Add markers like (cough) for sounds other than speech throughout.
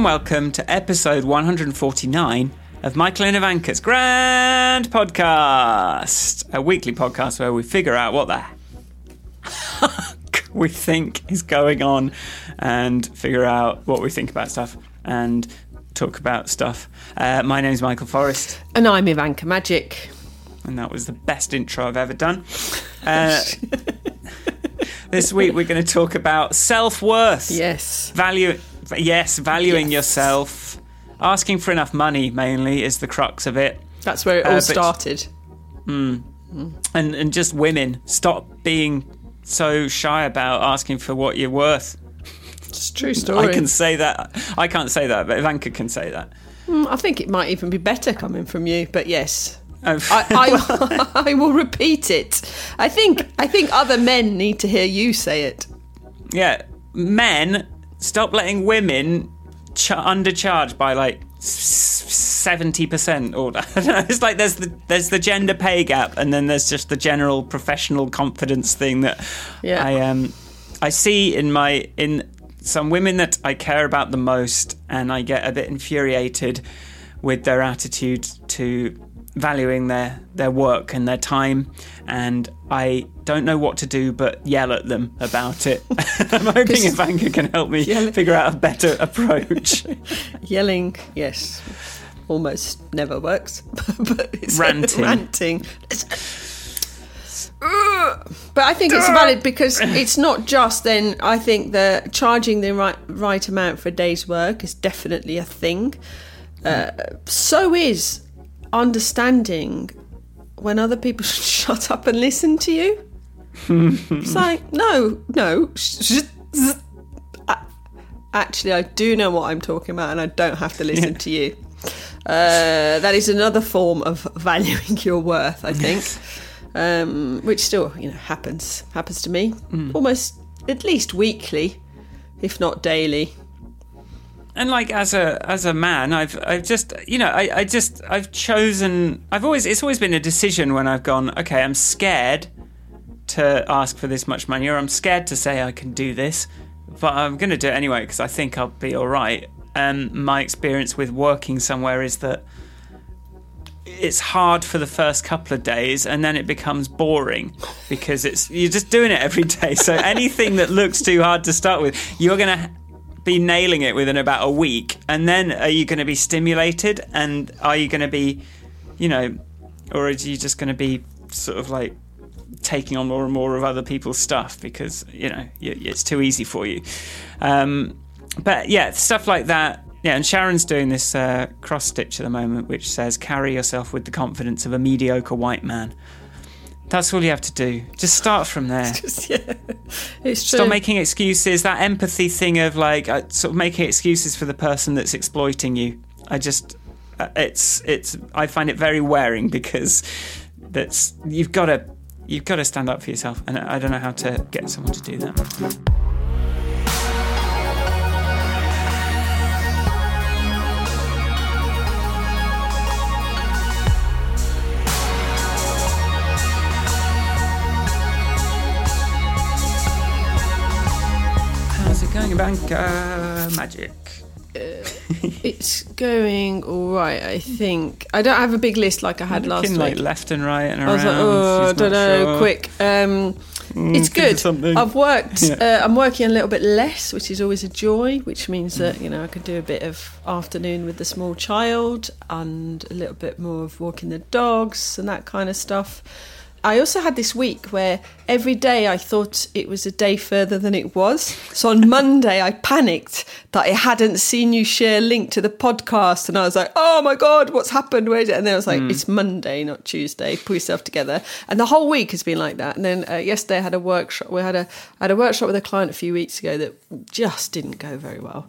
And welcome to episode 149 of Michael and Ivanka's Grand Podcast, a weekly podcast where we figure out what the heck we think is going on and figure out what we think about stuff and talk about stuff. Uh, my name is Michael Forrest, And I'm Ivanka Majic. and that was the best intro I've ever done. Uh, (laughs) this week we're going to talk about self worth. Yes. Value, yes, valuing Yes. yourself. Asking for enough money mainly is the crux of it, That's where it all Uh, but- started. and and just women stop being so shy about asking for what you're worth. It's a true story. I can say that. I can't say that, but Ivanka can say that. Mm, I think it might even be better coming from you, but yes. Oh, I, I, (laughs) I will repeat it. I think I think other men need to hear you say it. yeah, men stop letting women ch- undercharge by like seventy percent, or (laughs) I don't know. It's like there's the there's the gender pay gap, and then there's just the general professional confidence thing that Yeah. I um I see in my in some women that I care about the most, and I get a bit infuriated with their attitude to valuing their their work and their time and I don't know what to do but yell at them about it. (laughs) I'm hoping Ivanka can help me Yell- figure out a better approach. (laughs) Yelling, yes, almost never works. (laughs) but it's Ranting. ranting. But I think it's valid because it's not just then. I think that charging the right right amount for a day's work is definitely a thing. Uh, so is understanding when other people (laughs) should shut up and listen to you. (laughs) it's like no, no. Actually, I do know what I'm talking about, and I don't have to listen to you. Uh, that is another form of (laughs) valuing your worth, I think, um, which still, you know, happens happens to me almost at least weekly, if not daily. And like as a as a man i've i've just you know I, I just i've chosen i've always it's always been a decision when i've gone okay i'm scared to ask for this much money or i'm scared to say i can do this but i'm going to do it anyway because i think i'll be all right and um, my experience with working somewhere is that it's hard for the first couple of days and then it becomes boring because it's you're just doing it every day. So anything that looks too hard to start with you're going to be nailing it within about a week and then are you going to be stimulated? And are you going to be you know or are you just going to be sort of like taking on more and more of other people's stuff because you know it's too easy for you? Um, but yeah stuff like that. Yeah and sharon's doing this uh, cross stitch at the moment which says carry yourself with the confidence of a mediocre white man that's all you have to do just start from there (laughs) yeah, it's true. Stop making excuses. That empathy thing of like uh, sort of making excuses for the person that's exploiting you. I just, uh, it's it's. I find it very wearing because that's you've got to you've got to stand up for yourself, and I don't know how to get someone to do that. Going, Bank uh, Majic? it's going all right. I think I don't have a big list like I had last week. like left and right and I around. was like, oh, I don't know. sure. Quick. Um, it's good. I've worked. Yeah. Uh, I'm working a little bit less, which is always a joy. Which means that you know I could do a bit of afternoon with the small child and a little bit more of walking the dogs and that kind of stuff. I also had this week where every day I thought it was a day further than it was. So on (laughs) Monday, I panicked that I hadn't seen you share a link to the podcast. And I was like, oh my God, what's happened? Where is it? And then I was like, it's Monday, not Tuesday. Pull yourself together. And the whole week has been like that. And then uh, yesterday I had a workshop. We had a, I had a workshop with a client a few weeks ago that just didn't go very well.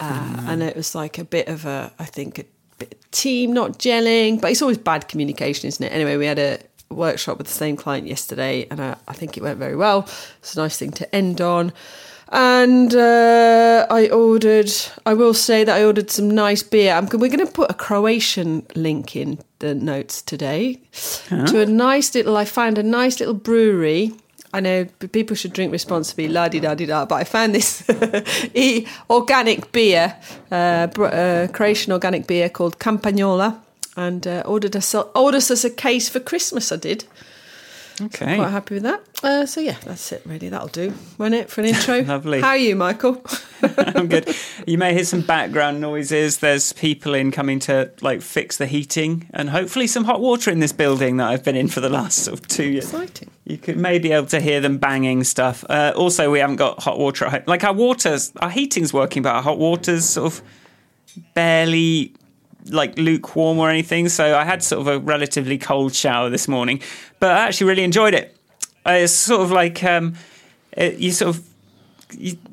Uh, And it was like a bit of a, I think, a bit team not gelling, but it's always bad communication, isn't it? Anyway, we had a workshop with the same client yesterday, and I, I think it went very well. It's a nice thing to end on. And uh, I ordered, I will say that I ordered some nice beer. I'm, we're going to put a Croatian link in the notes today to a nice little, I found a nice little brewery I know people should drink responsibly, la di da di da. But I found this (laughs) e- organic beer, uh, uh, Croatian organic beer called Campagnola, and uh, ordered us ordered us a case for Christmas. I did. Okay. Quite happy with that. Uh, so yeah, that's it. Really, that'll do. Won't it for an (laughs) intro? Lovely. How are you, Michael? (laughs) I'm good. (laughs) You may hear some background noises. There's people in coming to like fix the heating and hopefully some hot water in this building that I've been in for the last sort of two years. Exciting. You could maybe able to hear them banging stuff. Uh, also, we haven't got hot water at home. Like our water's, our heating's working, but our hot water's sort of barely like lukewarm or anything. So I had sort of a relatively cold shower this morning, but I actually really enjoyed it. Uh, It's sort of like um, it, you sort of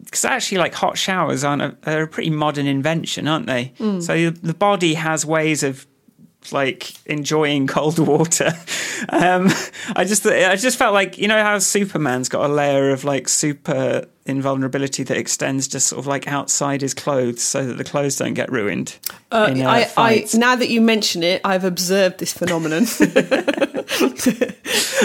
because actually like hot showers aren't a, are a pretty modern invention, aren't they? So the body has ways of like enjoying cold water. (laughs) Um, I just I just felt like you know how Superman's got a layer of like super invulnerability that extends just sort of like outside his clothes so that the clothes don't get ruined. Uh, in, uh, I, I now that you mention it, I've observed this phenomenon. (laughs) (laughs)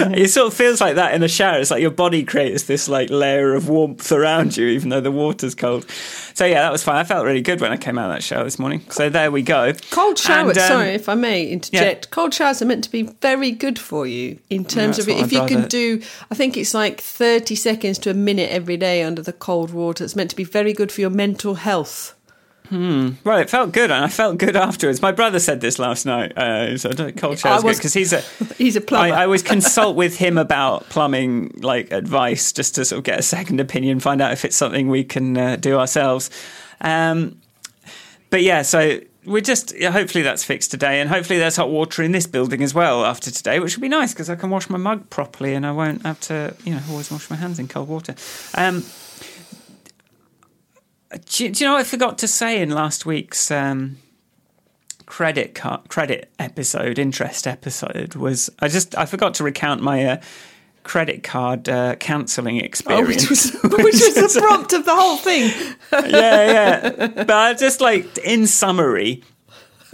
(laughs) it sort of feels like that in the shower. It's like your body creates this like layer of warmth around you, even though the water's cold. So yeah, that was fine. I felt really good when I came out of that shower this morning. So there we go. Cold showers, And, um, sorry if I may interject. Cold showers are meant to be very good for you in terms that's of what if you can do, I think it's like 30 seconds to a minute every day under the cold water. It's meant to be very good for your mental health. Well, it felt good, and I felt good afterwards. My brother said this last night. Uh, so I don't cold showers because he's a. (laughs) He's a plumber. I, I always consult with him about plumbing, like advice, just to sort of get a second opinion, find out if it's something we can uh, do ourselves. Um, but yeah, so we're just hopefully that's fixed today, and hopefully there's hot water in this building as well after today, which will be nice because I can wash my mug properly and I won't have to, you know, always wash my hands in cold water. Um, do, you- do you know what I forgot to say in last week's um, credit card credit episode, interest episode? Was I just I forgot to recount my uh, credit card uh, cancelling Oh, experience, which was, which was the prompt of the whole thing. (laughs) yeah, yeah. But I just like in summary,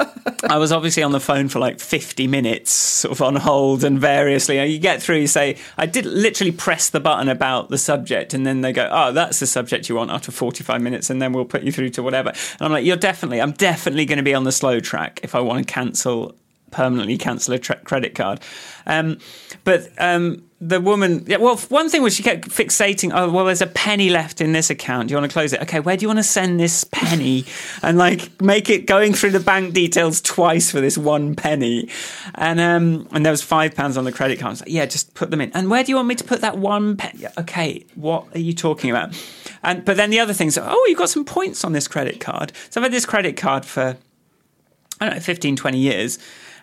(laughs) I was obviously on the phone for like 50 minutes, sort of on hold and variously. And you get through, you say, I did literally press the button about the subject, and then they go, Oh, that's the subject you want after 45 minutes, and then we'll put you through to whatever. And I'm like, You're definitely, I'm definitely going to be on the slow track if I want to cancel permanently cancel a tra- credit card. Um, but um, the woman, yeah, well, one thing was she kept fixating. Oh, well, there's a penny left in this account. Do you want to close it? Okay, where do you want to send this penny? (laughs) and like make it going through the bank details twice for this one penny. And um, and there was five pounds on the credit card. Like, yeah, just put them in. And where do you want me to put that one penny? Okay, what are you talking about? And but then the other things. Oh, you've got some points on this credit card. So I've had this credit card for I don't know, 15, 20 years.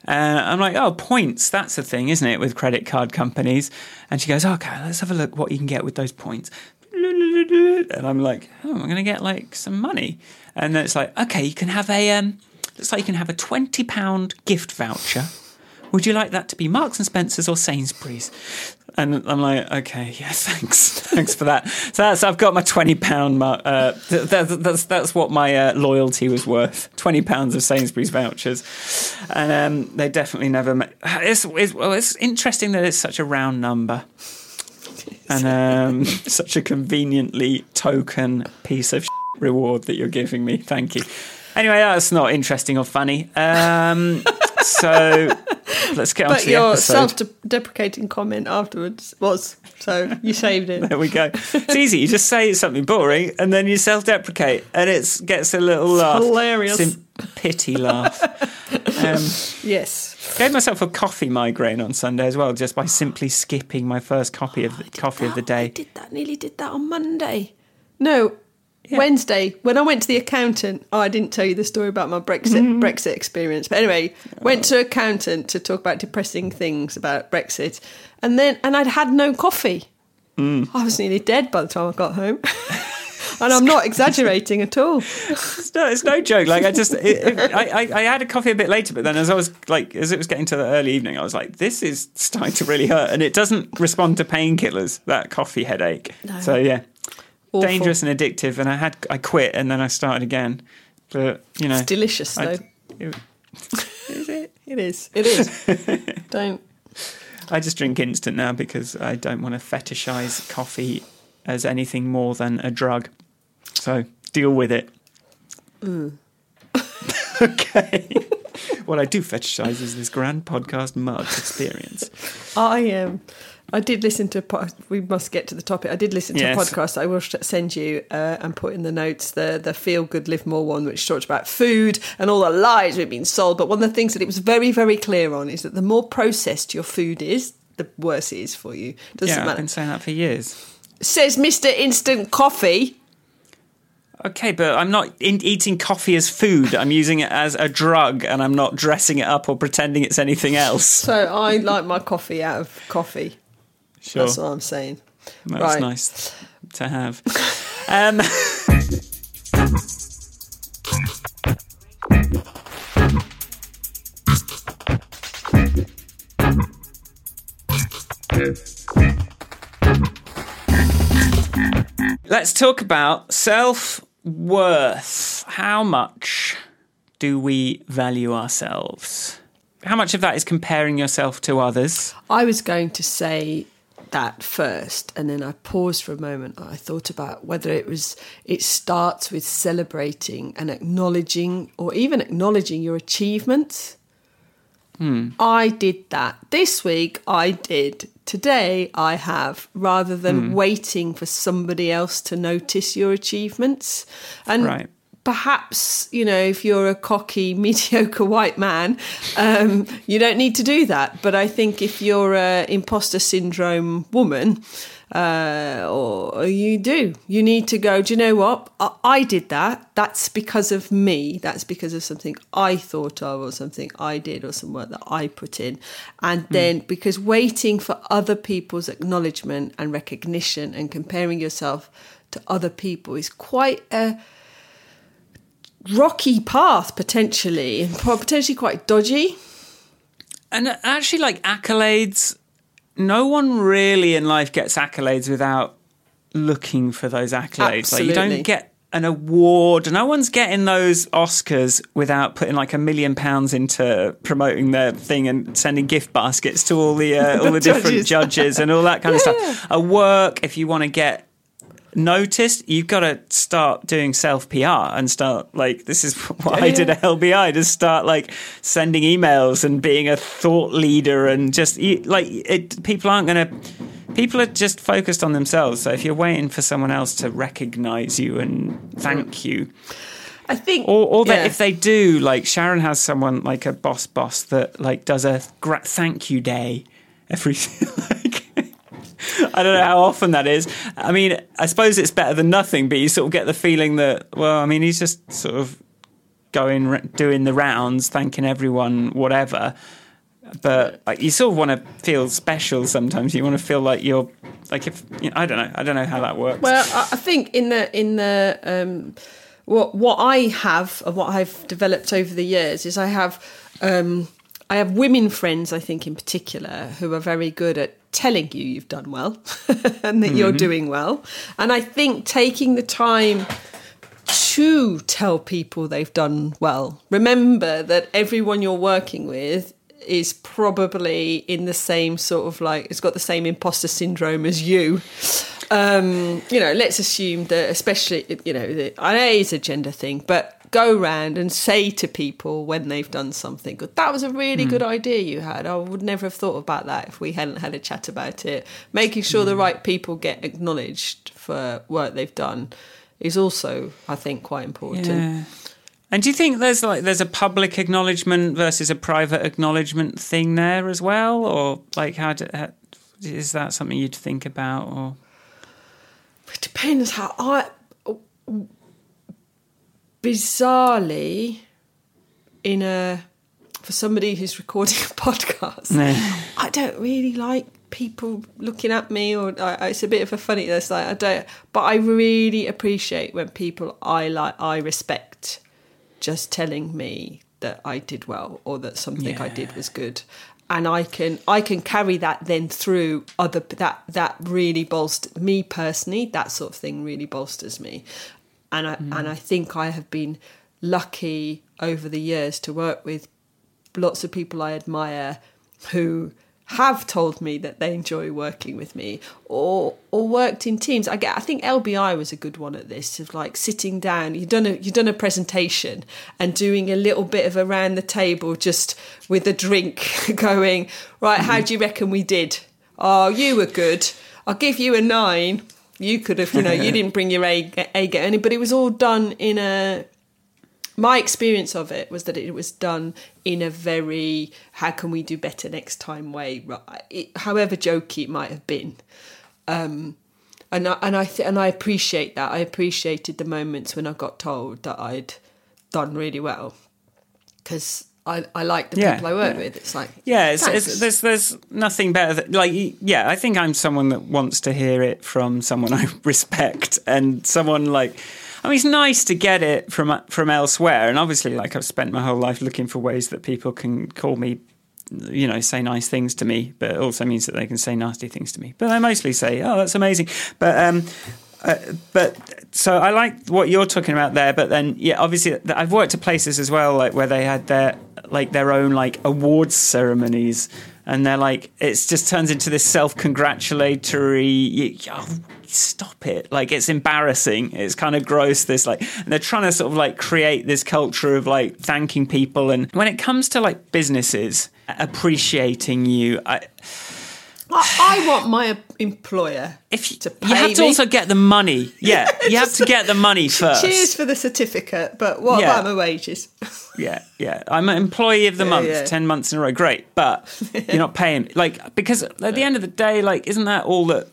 Uh, I'm like, oh, points, that's a thing, isn't it, with credit card companies? And she goes, okay, let's have a look what you can get with those points. And I'm like, oh, I'm going to get like some money. And then it's like, okay, you can have a, um, looks like you can have a £20 gift voucher. Would you like that to be Marks and Spencer's or Sainsbury's? And I'm like, okay, yeah, (laughs) thanks, thanks for that. So that's I've got my twenty pound. Uh, th- th- that's that's what my uh, loyalty was worth. Twenty pounds of Sainsbury's vouchers, and um, they definitely never. Met. it's, it's well, it's interesting that it's such a round number, and um, (laughs) such a conveniently token piece of (laughs) reward that you're giving me. Thank you. Anyway, that's not interesting or funny. Um, (laughs) so let's get on But to the your episode. self-deprecating comment afterwards was so you saved it. There we go. It's easy. You just say something boring and then you self deprecate and it gets a little laugh. hilarious. Sim- pity laugh. um, Yes. gave myself a coffee migraine on Sunday as well, just by simply skipping my first copy of the coffee of the That- I day. did that. Nearly did that on Monday. No, Wednesday when I went to the accountant. Oh, I didn't tell you the story about my Brexit Mm-hmm. Brexit experience. But anyway, went to accountant to talk about depressing things about Brexit, and then and I'd had no coffee. Mm. I was nearly dead by the time I got home. (laughs) And I'm not (laughs) exaggerating at all. It's no, it's no joke. Like I just, it, it- I, I, I had a coffee a bit later, but then as I was like, as it was getting to the early evening, I was like, this is starting to really hurt, and it doesn't respond to painkillers. That coffee headache. No. So yeah, Awful. dangerous and addictive. And I had, I quit, and then I started again. But you know, It's delicious though. I- (laughs) it- Is it? It is. It is. (laughs) Don't. I just drink instant now because I don't want to fetishize coffee as anything more than a drug. So deal with it. (laughs) okay. what I do fetishize is this grand podcast mug experience. I um, I did listen to. po- We must get to the topic. I did listen to Yes. a podcast. I will send you uh, and put in the notes the the feel good live more one, which talked about food and all the lies we've been sold. But one of the things that it was very very clear on is that the more processed your food is, the worse it is for you. Doesn't yeah, I've been saying that for years. Says Mister Instant Coffee. Okay, but I'm not in- eating coffee as food. I'm using it as a drug, and I'm not dressing it up or pretending it's anything else. So I like my coffee out of coffee. Sure, That's what I'm saying. that's right. nice to have. Um, Let's talk about self worth. How much do we value ourselves? How much of that is comparing yourself to others? I was going to say that first, and then I paused for a moment. I thought about whether it was it starts with celebrating and acknowledging, or even acknowledging your achievements. Hmm. I did that this week. I did today. I have rather than hmm. waiting for somebody else to notice your achievements, and Right. Perhaps you know if you're a cocky (laughs) mediocre white man um, you don't need to do that. But i think if you're a imposter syndrome woman uh, or, you do you need to go do you know what? I, I did that. That's because of me. That's because of something i thought of or something i did or some work that i put in. And then because waiting for other people's acknowledgement and recognition and comparing yourself to other people is quite a rocky path potentially potentially quite dodgy And actually, like accolades, no one really in life gets accolades without looking for those accolades. Like you don't get an award. No one's getting those Oscars without putting like a million pounds into promoting their thing and sending gift baskets to all the uh, all the (laughs) different Judges. judges and all that kind of stuff. A work, if you want to get noticed, you've got to start doing self PR and start like this is (laughs) what I did at LBI to start like sending emails and being a thought leader and just like it, people aren't going to. People are just focused on themselves. So if you're waiting for someone else to recognise you and thank mm. you, i think or, or that yeah. if they do, like Sharon has someone like a boss boss that like does a gra- thank you day every (laughs) like. (laughs) I don't know how often that is. I mean, I suppose it's better than nothing, but you sort of get the feeling that, well, I mean, he's just sort of going, doing the rounds, thanking everyone, whatever. But like, you sort of want to feel special sometimes. You want to feel like you're, like, if, you know, I don't know. I don't know how that works. well I, think in the in the um what what i have and what i've developed over the years is i have um i have women friends i think in particular who are very good at telling you you've done well (laughs) and that you're doing well and i think taking the time to tell people they've done well. Remember that everyone you're working with is probably in the same sort of like it's got the same imposter syndrome as you. Um, you know, let's assume that especially you know, the, I know it's a gender thing, but go round and say to people when they've done something good, that was a really hmm. good idea you had. I would never have thought about that if we hadn't had a chat about it. Making sure the hmm. right people get acknowledged for work they've done is also, I think, quite important. Yeah. And do you think there's like there's a public acknowledgement versus a private acknowledgement thing there as well, or like how, do, how is that something you'd think about? Or It depends how I. Bizarrely, in a for somebody who's recording a (laughs) podcast, I don't really like people looking at me, or I, it's a bit of a funny. It's like I don't, but I really appreciate when people I like, I respect, just telling me that I did well or that something I did was good. And I can I can carry that then through other that that really bolsters me personally. That sort of thing really bolsters me, and I and mm. I think I have been lucky over the years to work with lots of people I admire who have told me that they enjoy working with me or or worked in teams. I get I think LBI was a good one at this of like sitting down, you've done a you've done a presentation and doing a little bit of around the table just with a drink (laughs) going, right, how mm-hmm. do you reckon we did? Oh, you were good. I'll give you a nine. You could have, you know, you (laughs) didn't bring your A, a but it was all done in a my experience of it was that it was done in a very how can we do better next time way it, however jokey it might have been. Um, and I, and I th- and I appreciate that. I appreciated the moments when I got told that I'd done really well. Because I, I like the Yeah, people I work yeah. with it's like Yeah, it's, it's, there's there's nothing better. Than, like, yeah, I think I'm someone that wants to hear it from someone I (laughs) respect and someone like. I mean, it's nice to get it from from elsewhere, and obviously, like I've spent my whole life looking for ways that people can call me, you know, say nice things to me, but it also means that they can say nasty things to me. But I mostly say, "Oh, that's amazing," but um, uh, but so I like what you're talking about there. But then, yeah, obviously, I've worked at places as well, like where they had their like their own like awards ceremonies, and they're like it just turns into this self-congratulatory. You, oh, stop it! Like it's embarrassing. It's kind of gross. This like and they're trying to sort of like create this culture of like thanking people, and when it comes to like businesses appreciating you, I, I, I want my employer if you, to pay you have to me. also get the money. Yeah, (laughs) you have to get the money first. cheers for the certificate but what Yeah. about my wages (laughs) Yeah, yeah. I'm an employee of the month, yeah. ten months in a row. Great, but you're not paying. Like because at the end of the day, like isn't that all that?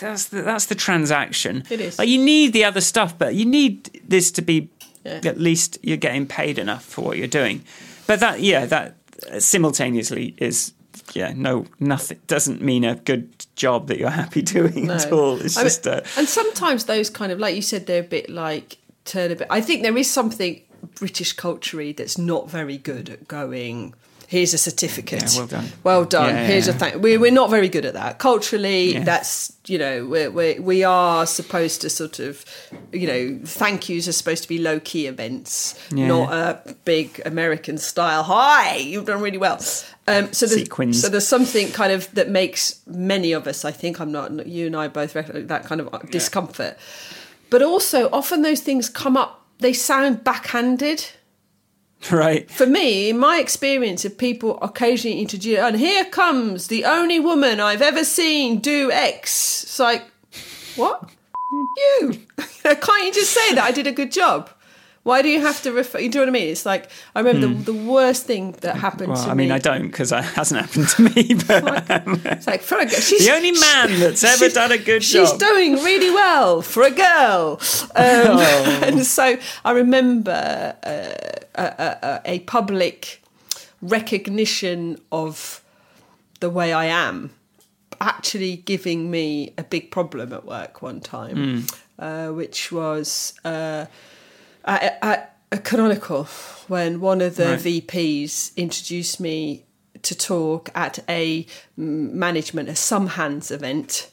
That's the, that's the transaction. It is. Like you need the other stuff, but you need this to be Yeah. at least you're getting paid enough for what you're doing. But that, yeah, that simultaneously is. Yeah, no, nothing doesn't mean a good job that you're happy (laughs) doing at all. It's I mean, just uh, and sometimes those kind of like you said they're a bit like turn a bit I think there is something British culturally that's not very good at going here's a certificate Yeah, well done. well done Yeah, yeah, here's a yeah. thank we're, we're not very good at that culturally Yeah. that's you know we're, we're, we are supposed to sort of you know thank yous are supposed to be low key events not a big American style hi you've done really well um, so there's, Sequins. so there's something kind of that makes many of us, I think, I'm not, you and I both recognize that kind of discomfort. But also, often those things come up, they sound backhanded. (laughs) right. For me, in my experience of people occasionally introduce, and here comes the only woman I've ever seen do X. It's like, what? (laughs) you. (laughs) Can't you just say that I did a good job? Why do you have to refer? You know what I mean? It's like I remember the, the worst thing that happened Hmm. Well, to I me. mean, I don't because it hasn't happened to me. (laughs) But It's like for a girl, she's the only man that's ever done a good She's job. She's doing really well for a girl. (laughs) Um, Oh. (laughs) And so I remember uh, a, a, a public recognition of the way I am actually giving me a big problem at work one time, Hmm. uh, which was uh, at, at a Canonical when one of the Right. VPs introduced me to talk at a mm, management, a some hands event.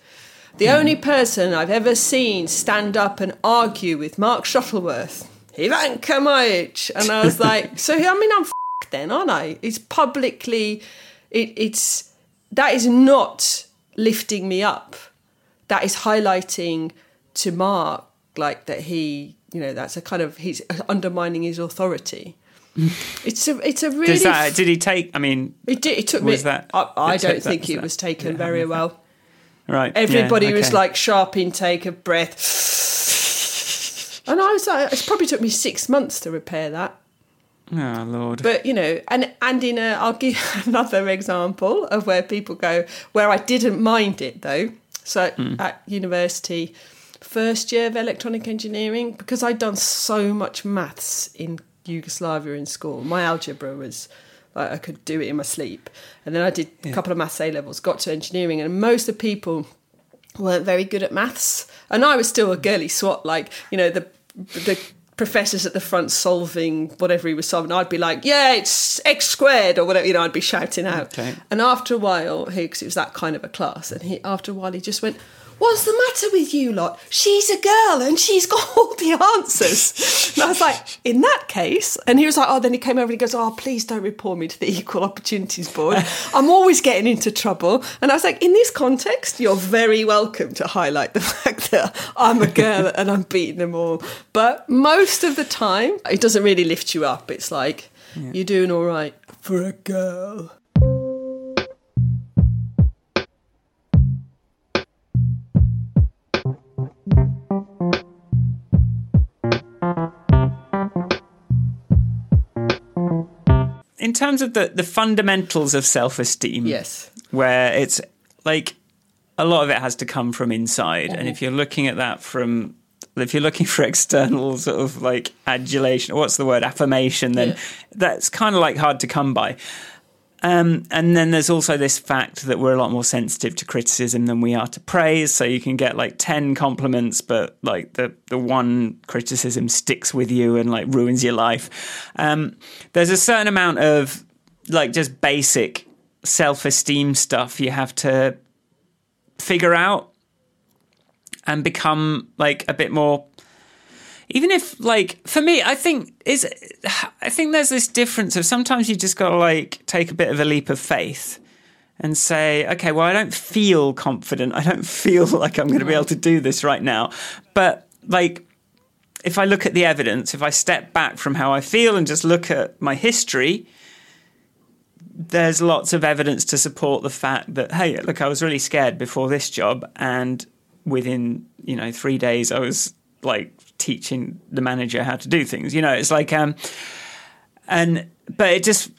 The only person I've ever seen stand up and argue with Mark Shuttleworth, Ivanka Majic. And I was like, (laughs) so I mean, I'm f- then, aren't I? It's publicly, it, it's, that is not lifting me up. That is highlighting to Mark, like that he, you know, that's a kind of, he's undermining his authority. (laughs) It's a, it's a really. That, did he take? I mean, It did. It took me. Was that- I, I don't that- think was it that- was taken yeah, very well. right? Everybody yeah, was like sharp intake of breath, and I was like, it probably took me six months to repair that. "Oh Lord." But you know, and and in a, I'll give (laughs) another example of where people go where I didn't mind it though. So Hmm. at university, first year of electronic engineering, because I'd done so much maths in Yugoslavia in school, my algebra was like I could do it in my sleep. And then I did a couple of maths A levels, got to engineering, and most of the people weren't very good at maths, and I was still a girly swat, like you know the the professors at the front solving whatever he was solving. I'd be like, yeah, it's x squared or whatever, you know. I'd be shouting out, Okay. and after a while, he because it was that kind of a class, and he after a while he just went, What's the matter with you lot? She's a girl and she's got (laughs) all the answers. And I was like, In that case, and he was like, Oh, then he came over and he goes, Oh, please don't report me to the (laughs) Equal Opportunities Board. I'm always getting into trouble. And I was like, In this context, you're very welcome to highlight the (laughs) fact that I'm a girl and I'm beating them all. But most of the time, it doesn't really lift you up. It's like, yeah. You're doing all right for a girl. Terms of the, the fundamentals of self esteem, yes, where it's like a lot of it has to come from inside, mm-hmm. and if you're looking at that from if you're looking (laughs) for external sort of like adulation, what's the word, affirmation, then yeah. that's kind of like hard to come by. Um, and then there's also this fact that we're a lot more sensitive to criticism than we are to praise. So you can get like 10 compliments, but like the, the one criticism sticks with you and like ruins your life. Um, there's a certain amount of like just basic self esteem stuff you have to figure out and become like a bit more even if like for me i think is i think there's this difference of sometimes you just got to like take a bit of a leap of faith and say okay well i don't feel confident. I don't (laughs) feel like i'm going to be able to do this right now. But like if i look at the evidence if i step back from how i feel and just look at my history there's lots of evidence to support the fact that hey look i was really scared before this job and within you know three days i was like teaching the manager how to do things. You know, it's like um, and but it just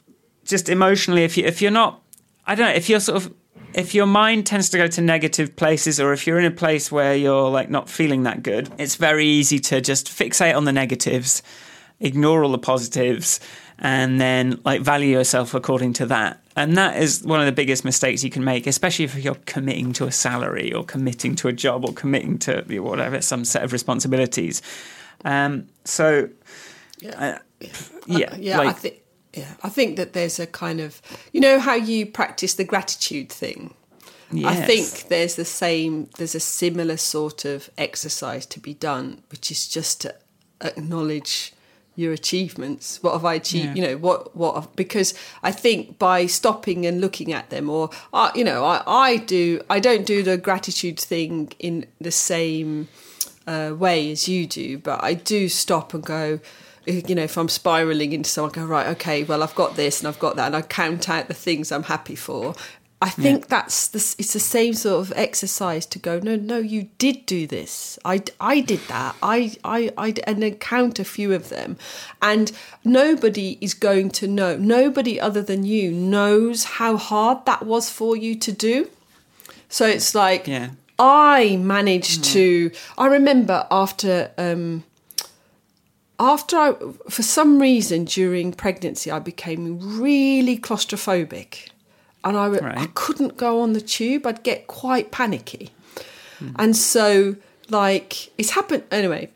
just emotionally, if you if you're not, I don't know, if you're sort of if your mind tends to go to negative places or if you're in a place where you're like not feeling that good, it's very easy to just fixate on the negatives, ignore all the positives, and then like value yourself according to that. And that is one of the biggest mistakes you can make, especially if you're committing to a salary or committing to a job or committing to whatever, some set of responsibilities. Um, so, yeah, uh, yeah, uh, yeah. Like, I think, yeah, I think that there's a kind of, you know, how you practice the gratitude thing. Yes. I think there's the same, there's a similar sort of exercise to be done, which is just to acknowledge your achievements what have i achieved yeah. you know what what because i think by stopping and looking at them or uh, you know I, I do i don't do the gratitude thing in the same uh, way as you do but i do stop and go you know if i'm spiraling into something I go right okay well i've got this and i've got that and i count out the things i'm happy for I think yeah. that's the, it's the same sort of exercise to go. No, no, you did do this. I, I did that. I, I, I, and then count a few of them, and nobody is going to know. Nobody other than you knows how hard that was for you to do. So it's like yeah. I managed mm. to. I remember after. Um, after I, for some reason during pregnancy, I became really claustrophobic and I, right. I couldn't go on the tube. I'd get quite panicky. Mm. And so, like, it's happened anyway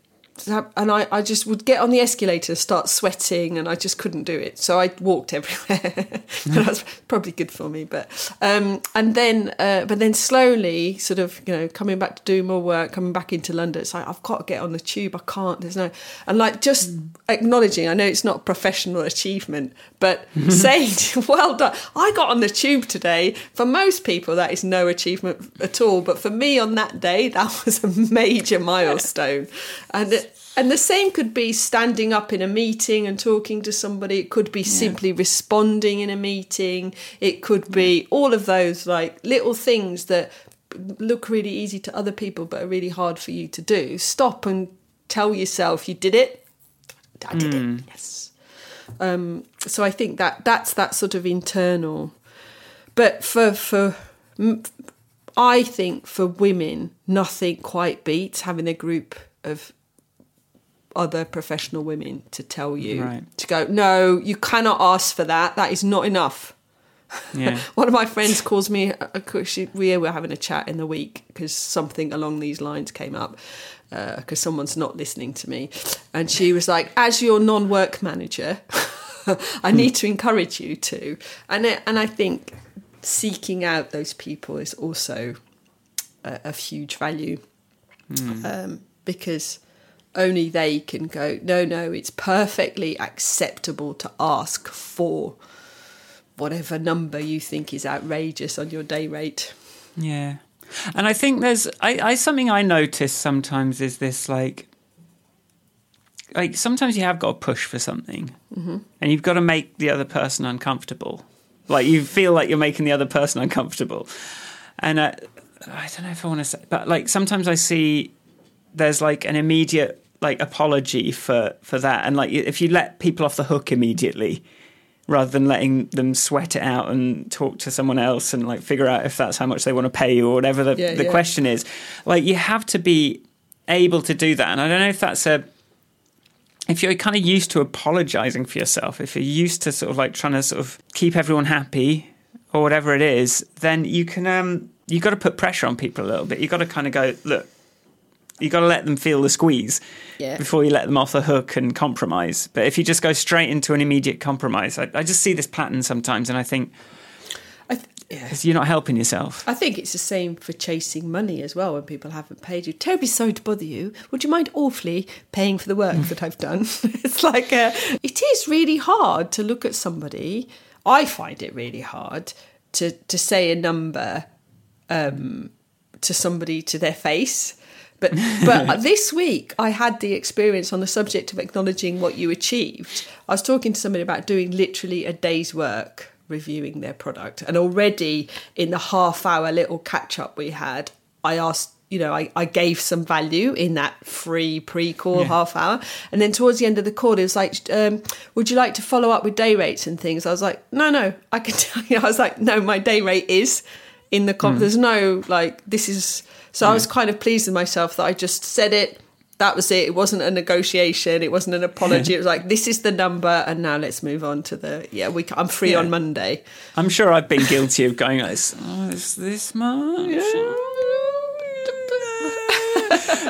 and I, I just would get on the escalator, start sweating, and I just couldn't do it. So I walked (laughs) everywhere. That's probably good for me, but um, and then uh, but then slowly, sort of you know, coming back to do more work, coming back into London. It's like I've got to get on the tube. I can't. There's no and like just mm. acknowledging. I know it's not professional achievement, but (laughs) saying, (laughs) "Well done." I got on the tube today. For most people, that is no achievement at all, but for me on that day, that was a major milestone, and. And the same could be standing up in a meeting and talking to somebody. It could be yeah. simply responding in a meeting. It could be all of those like little things that look really easy to other people but are really hard for you to do. Stop and tell yourself you did it. I did mm. it. Hmm. Yes. Um, so I think that that's that sort of internal. But for for I think for women, nothing quite beats having a group of other professional women to tell you right. to go, no, you cannot ask for that. That is not enough. Yeah. (laughs) One of my friends calls me. Uh, she, we were having a chat in the week because something along these lines came up because uh, someone's not listening to me, and she was like, "As your non-work manager, (laughs) I need to encourage you to." And it, and I think seeking out those people is also uh, of huge value um, because only they can go, no, no, it's perfectly acceptable to ask for whatever number you think is outrageous on your day rate. Yeah. And I think there's I, I something I notice sometimes is this like like sometimes you have got to push for something Mm-hmm. and you've got to make the other person uncomfortable. Like you feel like you're making the other person uncomfortable. And uh, I don't know if I want to say, but like sometimes I see there's like an immediate like apology for for that, and like if you let people off the hook immediately, rather than letting them sweat it out and talk to someone else and like figure out if that's how much they want to pay you or whatever the, Yeah, the yeah. question is, like you have to be able to do that, and I don't know if that's a if you're kind of used to apologizing for yourself, if you're used to sort of like trying to sort of keep everyone happy or whatever it is, then you can um you got to put pressure on people a little bit. you've got to kind of go, look, you got to let them feel the squeeze Yeah. before you let them off the hook and compromise. But if you just go straight into an immediate compromise, I, I just see this pattern sometimes, and I think I th- yeah. you're not helping yourself. I think it's the same for chasing money as well when people haven't paid you. Terribly sorry to bother you. Would you mind awfully paying for the work that I've done? (laughs) it's like, uh, it is really hard to look at somebody. I find it really hard to, to say a number um, to somebody to their face. But (laughs) but this week I had the experience on the subject of acknowledging what you achieved. I was talking to somebody about doing literally a day's work reviewing their product, and already in the half hour little catch up we had, I asked. You know, I, I gave some value in that free pre call half hour. And then towards the end of the call, it was like, um, Would you like to follow up with day rates and things? I was like, No, no, I can (laughs) tell you. I was like, No, my day rate is in the com- there's no like this is so i was kind of pleased with myself that i just said it that was it it wasn't a negotiation it wasn't an (laughs) apology it was like this is the number and now let's move on to the yeah we i'm free Yeah. on monday I'm sure I've been guilty of going like, this, oh, is this much? Yeah.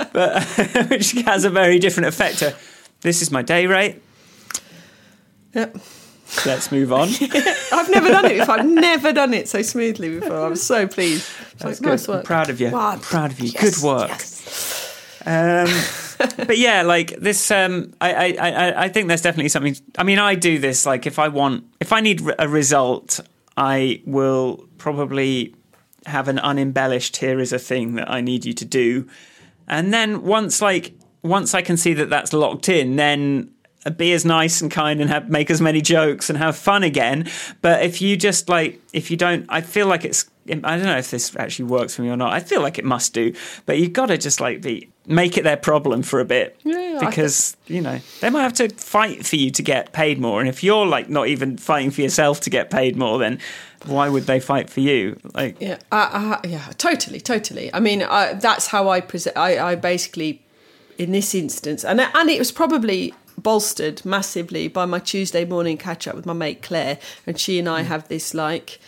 (laughs) but (laughs) which has a very different effect. To, this is my day rate. Yep. Let's move on. (laughs) i've never done it before i've never done it so smoothly before I'm so pleased That's like, nice good. I'm proud of you. Wow. I'm proud of you. Yes, good work. yes. Um, (laughs) but yeah, like this, um, I, I, I, I think there's definitely something. I mean, I do this. Like, if I want, if I need a result, I will probably have an unembellished. Here is a thing that I need you to do, and then once, like, once I can see that that's locked in, then be as nice and kind and have, make as many jokes and have fun again. But if you just like, if you don't, I feel like it's. I don't know if this actually works for me or not. I feel like it must do, but you've got to just like be make it their problem for a bit Yeah, because you know they might have to fight for you to get paid more. And if you're like not even fighting for yourself to get paid more, then why would they fight for you? Like, Yeah, uh, uh, yeah, totally, totally. I mean, I, that's how I present. I, I basically, in this instance, and and it was probably bolstered massively by my Tuesday morning catch up with my mate Claire, and she and I have this like,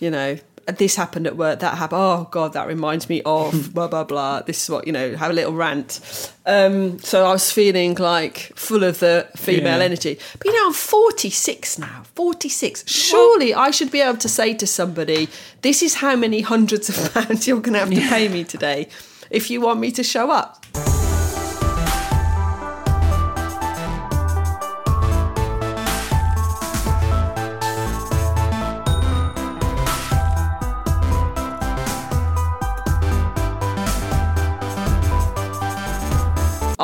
you know. This happened at work. That happened. Oh God, that reminds me of (laughs) blah blah blah. This is what you know. Have a little rant. Um, so I was feeling like full of the female Yeah. energy. But you know, I'm 46 now. 46. Surely I should be able to say to somebody, "This is how many hundreds of (laughs) pounds you're going to have to pay me today if you want me to show up."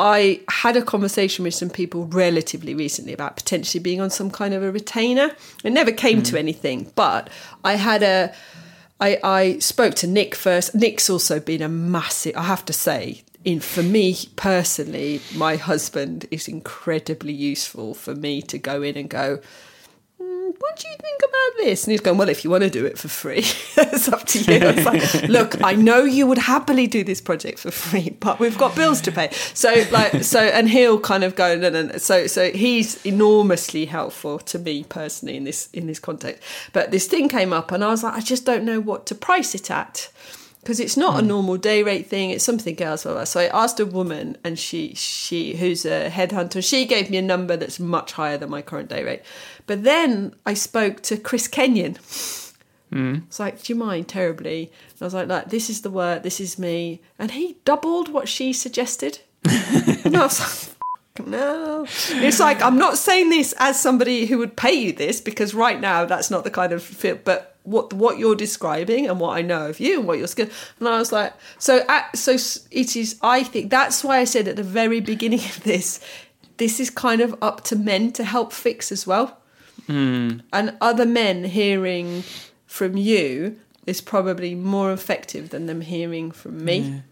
I had a conversation with some people relatively recently about potentially being on some kind of a retainer. It never came to mm. anything, but I had a. I, I spoke to Nick first. Nick's also been a massive. I have to say, in for me personally, my husband is incredibly useful for me to go in and go. "Hmm, What do you think about this? And he's going, Well, if you want to do it for free, (laughs) it's up to you. It's like, (laughs) Look, I know you would happily do this project for free, but we've got bills to pay. So, like, so, and he'll kind of go, no, no, no. So, so he's enormously helpful to me personally in this in this context. But this thing came up, and I was like, I just don't know what to price it at because it's not a normal day rate thing it's something else blah, blah. so i asked a woman and she she who's a headhunter she gave me a number that's much higher than my current day rate but then i spoke to Chris Kenyon Mm. It's like, do you mind terribly? And I was like, like, this is the word, this is me. And he doubled what she suggested. (laughs) and I was like, no. It's like, I'm not saying this as somebody who would pay you this because right now that's not the kind of feel, but what what you're describing and what I know of you and what your skill. And I was like, so at, so it is. I think that's why I said at the very beginning of this, this is kind of up to men to help fix as well hmm. and other men hearing from you is probably more effective than them hearing from me.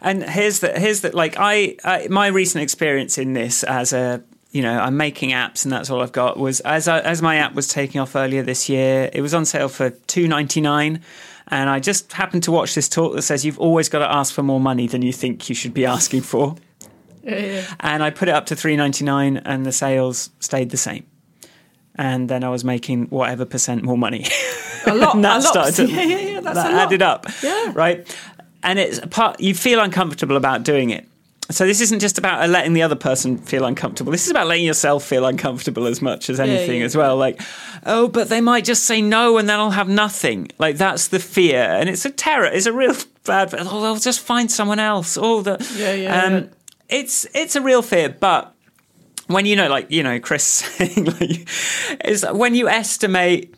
And here's the here's the like I, I my recent experience in this as a you know I'm making apps and that's all I've got was as I, as my app was taking off earlier this year it was on sale for two ninety nine. And I just happened to watch this talk that says you've always got to ask for more money than you think you should be asking for. (laughs) And I put it up to three ninety nine, and the sales stayed the same. And then I was making whatever percent more money. A lot, (laughs) and that a lot. started to, (laughs) yeah, yeah, yeah, that's that a lot. added up. Yeah. Right. And it's part you feel uncomfortable about doing it. So this isn't just about letting the other person feel uncomfortable. This is about letting yourself feel uncomfortable as much as anything yeah. as well. Like, oh, but they might just say no and then I'll have nothing. Like that's the fear. And it's a terror. It's a real (laughs) bad oh, they'll just find someone else. Oh the Yeah, yeah, um, yeah. it's it's a real fear, but when you know, like you know, Chris (laughs) saying, like, is when you estimate.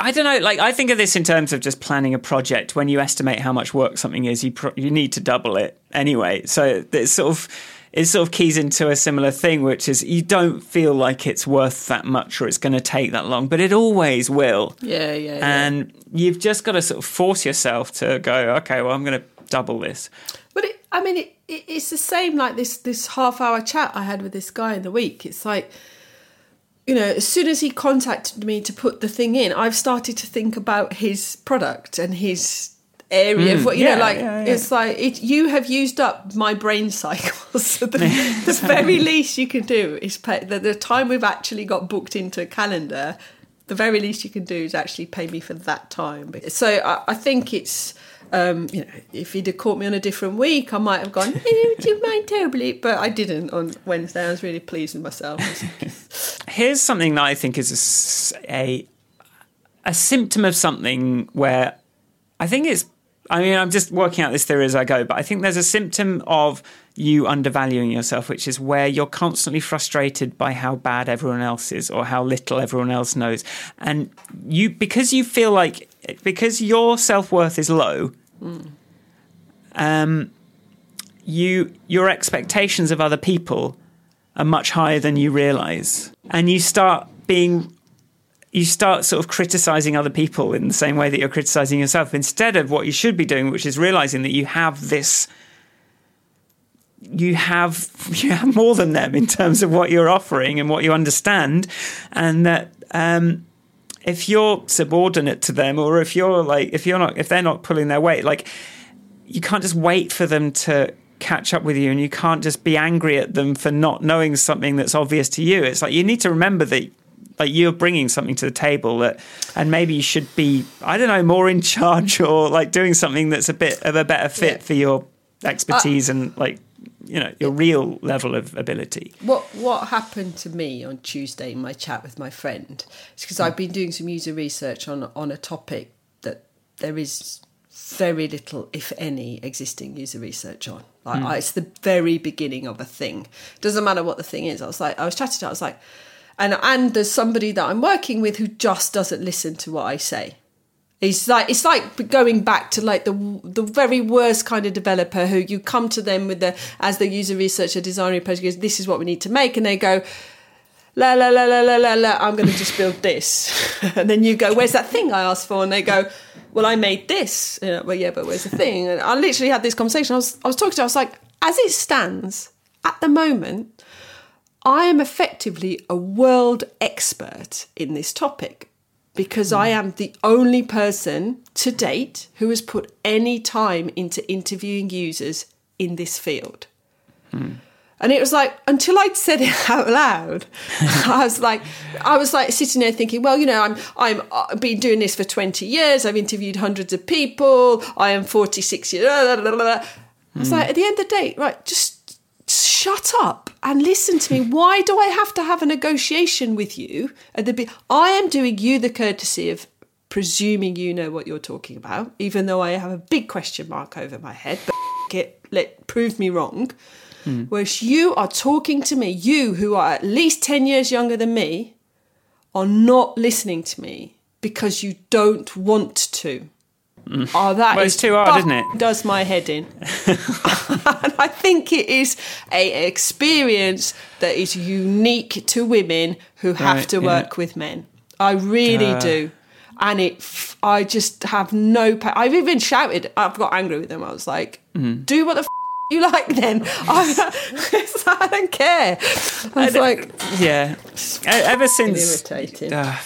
I don't know. Like I think of this in terms of just planning a project. When you estimate how much work something is, you pro- you need to double it anyway. So it's sort of it sort of keys into a similar thing, which is you don't feel like it's worth that much or it's going to take that long, but it always will. Yeah, yeah, yeah. And you've just got to sort of force yourself to go. Okay, well, I'm going to double this. But it, I mean, it, it, it's the same like this this half hour chat I had with this guy in the week. It's like, you know, as soon as he contacted me to put the thing in, I've started to think about his product and his area of mm, what you yeah, know like yeah, yeah. it's like it, you have used up my brain cycles (laughs) so the, (laughs) the very least you can do is pay the, the time we've actually got booked into a calendar the very least you can do is actually pay me for that time so i, I think it's um, you know, if he'd have caught me on a different week, I might have gone, "Eh, do you mind terribly? But I didn't on Wednesday. I was really pleased with myself. (laughs) here's something that I think is a a symptom of something where I think it's. I mean, I'm just working out this theory as I go, but I think there's a symptom of you undervaluing yourself, which is where you're constantly frustrated by how bad everyone else is or how little everyone else knows, and you because you feel like because your self worth is low. Um, you your expectations of other people are much higher than you realize. And you start being you start sort of criticizing other people in the same way that you're criticizing yourself instead of what you should be doing which is realizing that you have this you have (laughs) you have more than them in terms of what you're offering and what you understand. And that um if you're subordinate to them or if you're like if you're not if they're not pulling their weight like you can't just wait for them to catch up with you and you can't just be angry at them for not knowing something that's obvious to you it's like you need to remember that like you're bringing something to the table that and maybe you should be i don't know more in charge (laughs) or like doing something that's a bit of a better fit Yeah. for your expertise and like you know your real level of ability What what happened to me on Tuesday in my chat with my friend is because I've been doing some user research on on a topic that there is very little, if any, existing user research on. Like I, it's the very beginning of a thing. Doesn't matter what the thing is. I was like, I was chatting to, I was like, and and there's somebody that I'm working with who just doesn't listen to what I say. It's like it's like going back to like the the very worst kind of developer who you come to them with the as the user researcher designer page goes this is what we need to make and they go la la la la la la la I'm going to just build this. (laughs) And then you go where's that thing I asked for? And they go well I made this. You well yeah but where's the thing? And I literally had this conversation. I was I was talking to her, I was like as it stands at the moment I am effectively a world expert in this topic because I hmm. am the only person to date who has put any time into interviewing users in this field. Hmm. And it was like until I'd said it out loud, (laughs) I was like, I was like sitting there thinking, well, you know, I'm I'm I've been doing this for twenty years. I've interviewed hundreds of people. I am forty six years. Blah, blah, blah, blah. I was hmm. like, at the end of the day, right, just shut up and listen to me. (laughs) Why do I have to have a negotiation with you at the be- I am doing you the courtesy of presuming you know what you're talking about, even though I have a big question mark over my head. But it, let prove me wrong. Mm. Whereas you are talking to me, you who are at least ten years younger than me, are not listening to me because you don't want to. Oh, that well, is too hard, isn't it? Does my head in. (laughs) and I think it is a experience that is unique to women who have right, to work yeah. with men. I really uh. do. And it, I just have no. Pa- I've even shouted. I've got angry with them. I was like, mm. "Do what the f- you like then. (laughs) I, (laughs) I don't care. I was like, yeah. Ever since, irritating. Uh,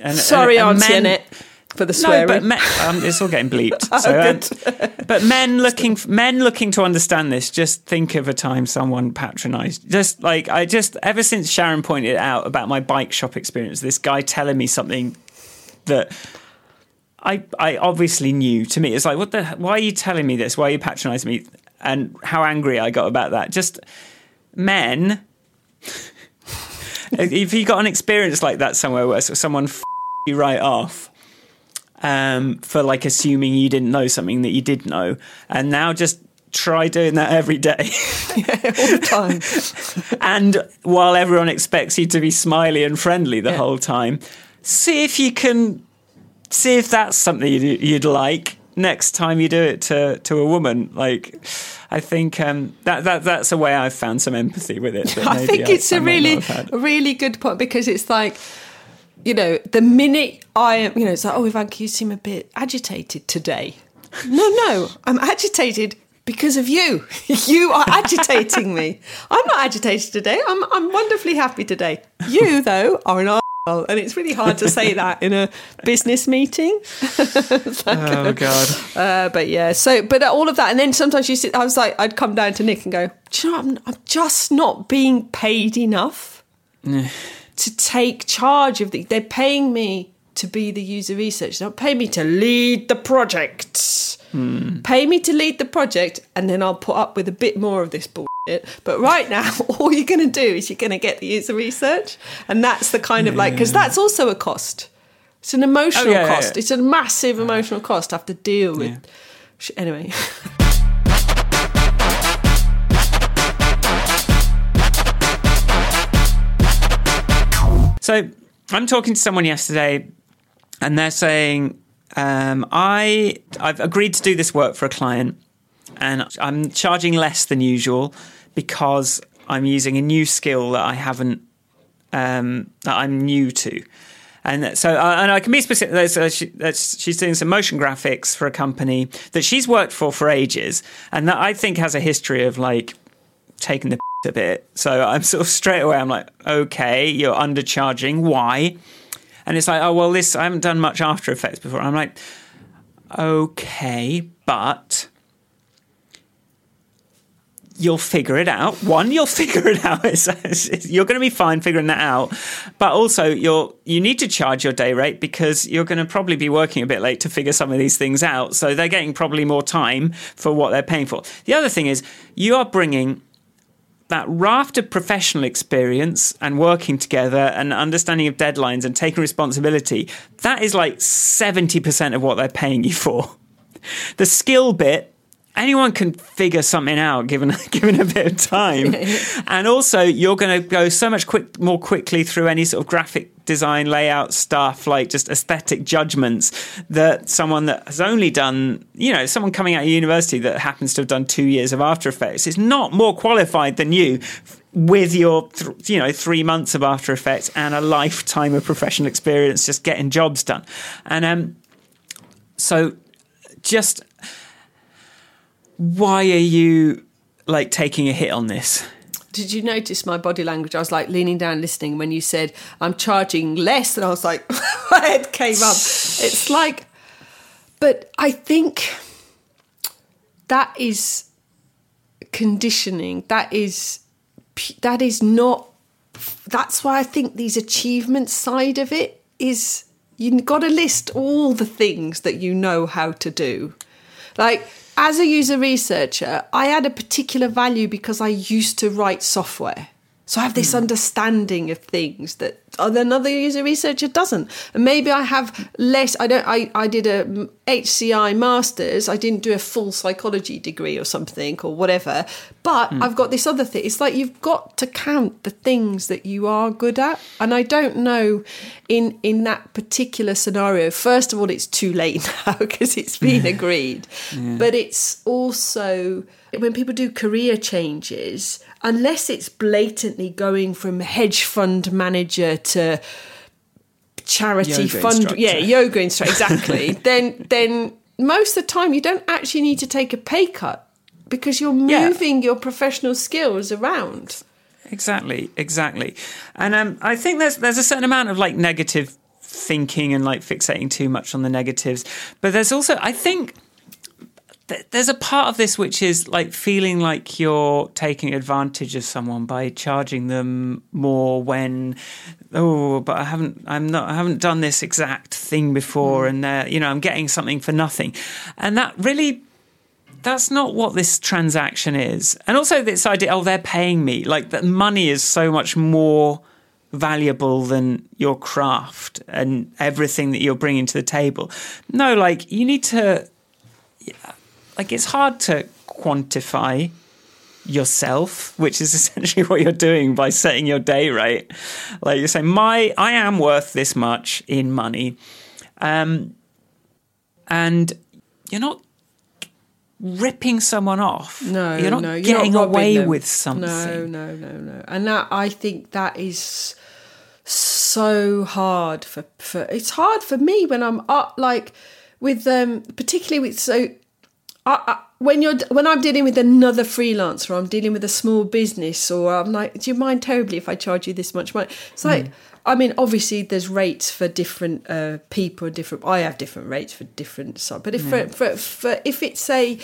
and, Sorry, and, and Auntie men, for the swearing. No, but men, um, it's all getting bleeped. (laughs) oh, um, but men looking, men looking to understand this, just think of a time someone patronised. Just like I just ever since Sharon pointed out about my bike shop experience, this guy telling me something that I, I obviously knew to me. It's like, what the? Why are you telling me this? Why are you patronising me? And how angry I got about that. Just men. (laughs) if you got an experience like that somewhere where someone f- you right off um, for like assuming you didn't know something that you did know, and now just try doing that every day. (laughs) yeah, all the time. (laughs) and while everyone expects you to be smiley and friendly the yeah. whole time, see if you can see if that's something you'd, you'd, like next time you do it to to a woman. Like, I think um, that that that's a way I've found some empathy with it. (laughs) I think it's I, a I really really good point because it's like. You know, the minute I am, you know, it's like, oh, Ivanka, you seem a bit agitated today. No, no, I'm agitated because of you. (laughs) You are agitating me. I'm not agitated today. I'm I'm wonderfully happy today. You though are an and it's really hard to say that in a business meeting. (laughs) like, oh god! Uh, but yeah, so but all of that, and then sometimes you sit. I was like, I'd come down to Nick and go, "Do you know, I'm, I'm just not being paid enough to take charge of the. They're paying me to be the user research. Don't pay me to lead the project. Hmm. Pay me to lead the project, and then I'll put up with a bit more of this bullshit. But right now, (laughs) all you're going to do is you're going to get the user research, and that's the kind of like because that's also a cost. It's an emotional oh, yeah, cost. Yeah, yeah. It's a massive emotional cost to have to deal with. Anyway. (laughs) so I'm talking to someone yesterday, and they're saying, um, "I I've agreed to do this work for a client." And I'm charging less than usual because I'm using a new skill that I haven't um, that I'm new to. And so, uh, and I can be specific. There's, uh, she, she's doing some motion graphics for a company that she's worked for for ages, and that I think has a history of like taking the a bit. So I'm sort of straight away. I'm like, okay, you're undercharging. Why? And it's like, oh well, this I haven't done much After Effects before. I'm like, okay, but you'll figure it out. One, you'll (laughs) figure it out. It's, it's, you're going to be fine figuring that out. But also, you're you need to charge your day rate because you're going to probably be working a bit late to figure some of these things out. So they're getting probably more time for what they're paying for. The other thing is you are bringing that raft of professional experience and working together and understanding of deadlines and taking responsibility. That is like 70% of what they're paying you for. The skill bit anyone can figure something out given (laughs) given a bit of time. (laughs) and also, you're going to go so much quick more quickly through any sort of graphic design layout stuff, like just aesthetic judgments that someone that has only done, you know, someone coming out of university that happens to have done two years of After Effects is not more qualified than you with your th- you know 3 months of after effects and a lifetime of professional experience just getting jobs done and um so just why are you like taking a hit on this? Did you notice my body language? I was like leaning down listening when you said I'm charging less, and I was like, (laughs) my head came up. It's like, but I think that is conditioning. That is that is not. That's why I think these achievement side of it is you've got to list all the things that you know how to do. Like as a user researcher, I add a particular value because I used to write software. So I have this mm. understanding of things that another user researcher doesn't. And maybe I have less. I don't. I, I did a HCI masters. I didn't do a full psychology degree or something or whatever. But mm. I've got this other thing. It's like you've got to count the things that you are good at. And I don't know in in that particular scenario. First of all, it's too late (laughs) now because it's (laughs) been agreed. Yeah. But it's also when people do career changes unless it's blatantly going from hedge fund manager to charity yoga fund instructor. yeah yoga instructor exactly (laughs) then then most of the time you don't actually need to take a pay cut because you're moving yeah. your professional skills around exactly exactly and um, i think there's there's a certain amount of like negative thinking and like fixating too much on the negatives but there's also i think there's a part of this which is like feeling like you're taking advantage of someone by charging them more when oh but i haven't i'm not i haven't done this exact thing before mm. and you know i'm getting something for nothing. And that really that's not what this transaction is. And also this idea oh they're paying me. Like that money is so much more valuable than your craft and everything that you're bringing to the table. No like you need to like it's hard to quantify yourself, which is (laughs) essentially what you're doing by setting your day rate. Like you say, my I am worth this much in money, um, and you're not ripping someone off. No, you're not no, getting you're not away them. with something. No, no, no, no. And that I think that is so hard for for. It's hard for me when I'm up like with um particularly with so I, I, when you're when I'm dealing with another freelancer, I'm dealing with a small business, or I'm like, do you mind terribly if I charge you this much money? It's like, mm. I mean, obviously there's rates for different uh, people, different. I have different rates for different stuff, but if mm. for, for, for if it's a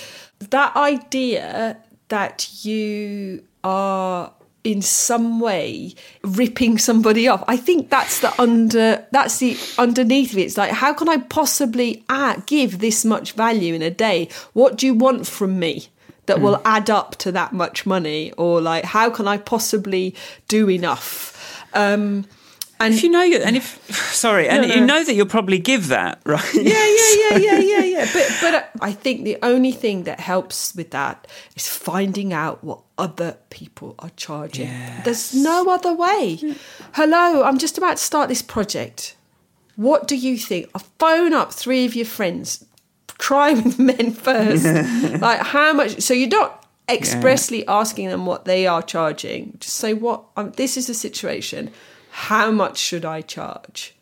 that idea that you are in some way ripping somebody off. I think that's the under that's the underneath of it. It's like how can I possibly add, give this much value in a day? What do you want from me? That mm. will add up to that much money, or like, how can I possibly do enough? Um, and if you know, and if (sighs) sorry, and no, you know that you'll probably give that, (laughs) right? Yeah, yeah, yeah, yeah, yeah, yeah. But but I think the only thing that helps with that is finding out what other people are charging. Yes. There's no other way. Hello, I'm just about to start this project. What do you think? I phone up three of your friends. Try (laughs) with men first. (laughs) like how much? So you're not expressly yeah. asking them what they are charging. Just say what. Um, this is the situation how much should I charge?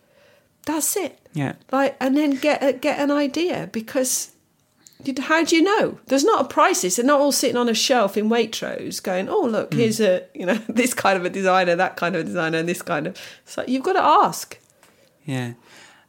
That's it. Yeah. Like, and then get a, get an idea because how do you know? There's not a price list. They're not all sitting on a shelf in Waitrose going, "Oh, look, mm. here's a you know (laughs) this kind of a designer, that kind of a designer, and this kind of." So you've got to ask. Yeah,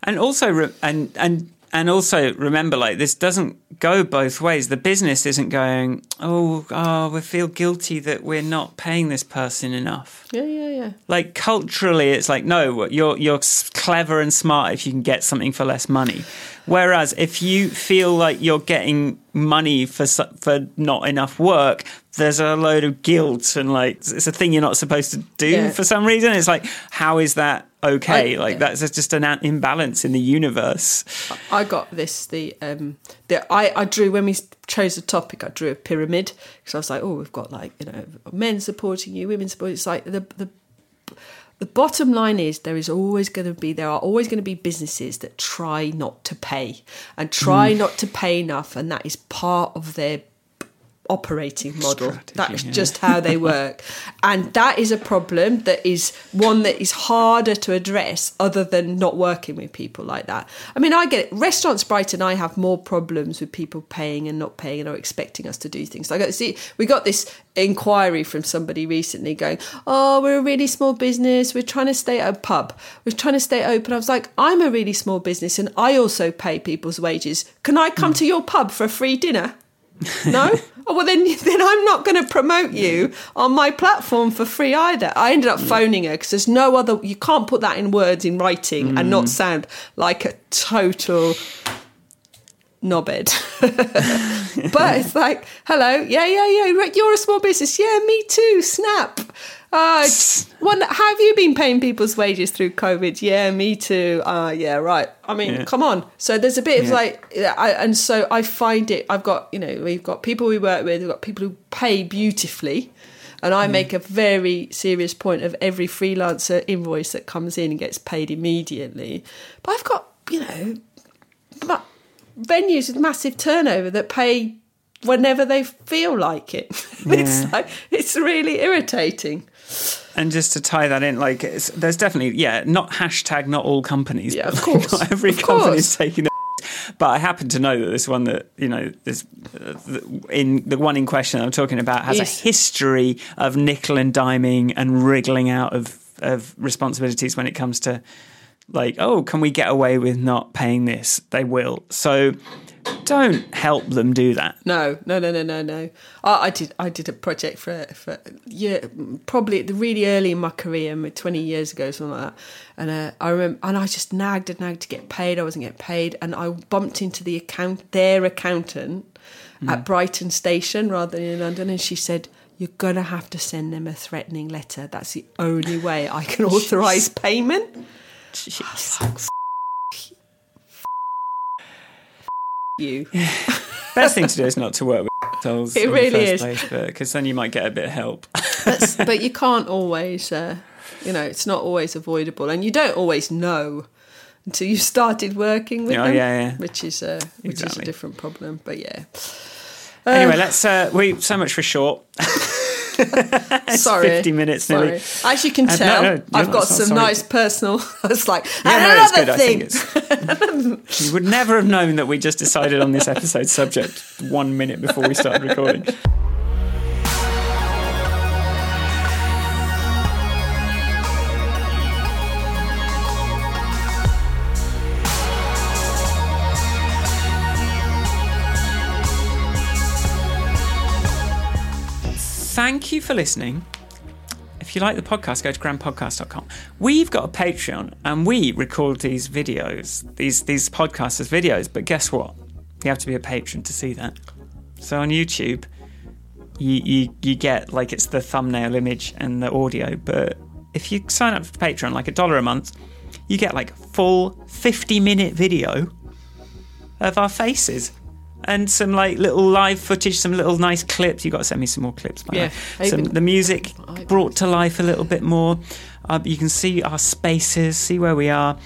and also, re- and and and also remember, like this doesn't go both ways. The business isn't going, oh, oh, we feel guilty that we're not paying this person enough. Yeah, yeah, yeah. Like culturally, it's like, no, you're you're clever and smart if you can get something for less money. Whereas if you feel like you're getting money for for not enough work, there's a load of guilt and like it's a thing you're not supposed to do yeah. for some reason. It's like, how is that okay? I, like that's just an imbalance in the universe. I got this the um the I I drew when we chose the topic. I drew a pyramid because I was like, oh, we've got like you know men supporting you, women supporting. It's like the the the bottom line is there is always going to be there are always going to be businesses that try not to pay and try mm. not to pay enough and that is part of their operating model. Strategy, that is yeah. just how they (laughs) work. and that is a problem that is one that is harder to address other than not working with people like that. I mean, I get it. Restaurants Brighton, I have more problems with people paying and not paying and are expecting us to do things. Like, see, we got this inquiry from somebody recently going, Oh, we're a really small business. We're trying to stay at a pub. We're trying to stay open. I was like, I'm a really small business and I also pay people's wages. Can I come mm. to your pub for a free dinner? No? (laughs) oh, well, then, then I'm not going to promote you on my platform for free either. I ended up phoning her because there's no other, you can't put that in words in writing mm. and not mm. sound like a total knobhead. (laughs) but it's like, hello, yeah, yeah, yeah, you're a small business. Yeah, me too, snap. Uh, one, have you been paying people's wages through COVID? Yeah, me too. Uh, yeah, right. I mean, Yeah. come on. So there's a bit of Yeah. like, I, and so I find it, I've got, you know, we've got people we work with, we've got people who pay beautifully. And Mm. I make a very serious point of every freelancer invoice that comes in and gets paid immediately. But I've got, you know, venues with massive turnover that pay whenever they feel like it. (laughs) it's like it's really irritating. And just to tie that in, like, it's, there's definitely, yeah, not hashtag not all companies. Yeah, but, of like, course, Not every company is taking the. (laughs) But I happen to know that this one that you know this uh, the, in the one in question I'm talking about has Yes. a history of nickel and diming and wriggling out of of responsibilities when it comes to like oh can we get away with not paying this they will so don't help them do that No, no, no, no, no, no. I, I did. I did a project for for yeah, probably the really early in my career, twenty years ago, or something like that. And uh, I remember, and I just nagged and nagged to get paid. I wasn't getting paid, and I bumped into the account, their accountant, at Brighton Station rather than in London, and she said. You're gonna have to send them a threatening letter. That's the only way I can authorise payment. You. (laughs) best thing to do is not to work with assholes It really is. because then you might get a bit of help (laughs) but you can't always, uh, you know, it's not always avoidable, and you don't always know until you started working with Oh, them, yeah, yeah. which is uh, which is a different problem. But yeah, anyway let's uh we so much for short (laughs) (laughs) sorry, 50 minutes sorry. nearly. As you can Uh, no, tell, no, I've not- got some sorry. nice personal. (laughs) It's like Yeah, and no, it's another thing. you would never have known that we just decided on this episode subject one minute before we started recording. (laughs) Thank you for listening. If you like the podcast, go to grandpodcast.com. We've got a Patreon and we record these videos, these these podcasts as videos, but guess what? You have to be a patron to see that. So on YouTube, you, you, you get like it's the thumbnail image and the audio, but if you sign up for Patreon, like a dollar a month, you get like full 50 minute video of our faces. And some like little live footage, some little nice clips. You got to send me some more clips. By Yeah, the way. Some, the music brought to life a little bit more. Uh, you can see our spaces, see where we are,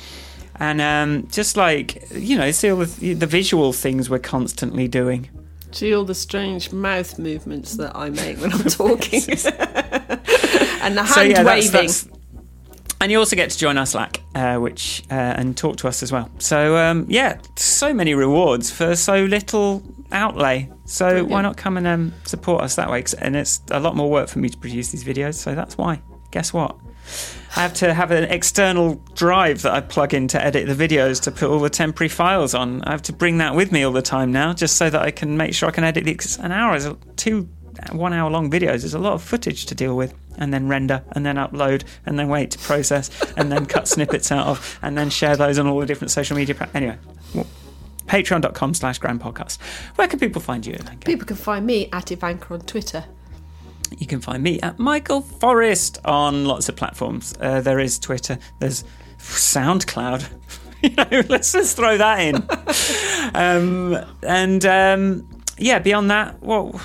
and um, just like you know, see all the, the visual things we're constantly doing. See all the strange mouth movements that I make when I'm (laughs) talking, (laughs) and the hand So yeah, that's, waving. that's and you also get to join our Slack, uh, which uh, and talk to us as well. So um, yeah, so many rewards for so little outlay. So Brilliant. why not come and um, support us that way? And it's a lot more work for me to produce these videos, so that's why. Guess what? I have to have an external drive that I plug in to edit the videos to put all the temporary files on. I have to bring that with me all the time now, just so that I can make sure I can edit the an hour is a- two one hour long videos. There's a lot of footage to deal with, and then render, and then upload, and then wait to process, and then cut (laughs) snippets out of, and then share those on all the different social media. pra- Anyway, well, patreon.com slash grand podcast. Where can people find you, Ivanka? People can find me at Ivanka on Twitter. You can find me at Michael Forrest on lots of platforms. Uh, there is Twitter. There's SoundCloud. (laughs) you know, (laughs) let's just throw that in. um, and um, yeah, beyond that, well,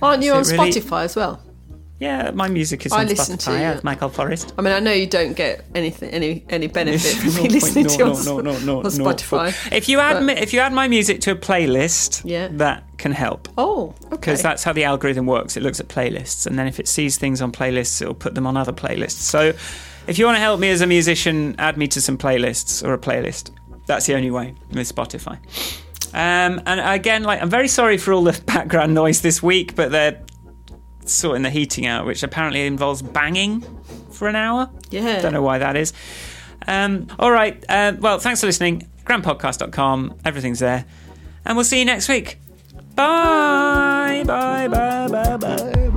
Aren't you on really. Spotify as well? Yeah, my music is I on listen to Spotify. you. yeah, Michael Forrest. I mean, I know you don't get anything, any any benefit (laughs) from me listening to you on, no, no, no, on no, Spotify. If you add But- if you add my music to a playlist, Yeah. that can help. Oh, okay. because that's how the algorithm works. It looks at playlists, and then if it sees things on playlists, it'll put them on other playlists. So, if you want to help me as a musician, add me to some playlists or a playlist. That's the only way with Spotify. Um, and again, like I'm very sorry for all the (laughs) background noise this week, but they're sorting the heating out, which apparently involves banging for an hour. yeah. Don't know why that is. Um, all right. Uh, well, thanks for listening. Grandpodcast.com. Everything's there. And we'll see you next week. Bye. Bye. Bye. Bye. Bye.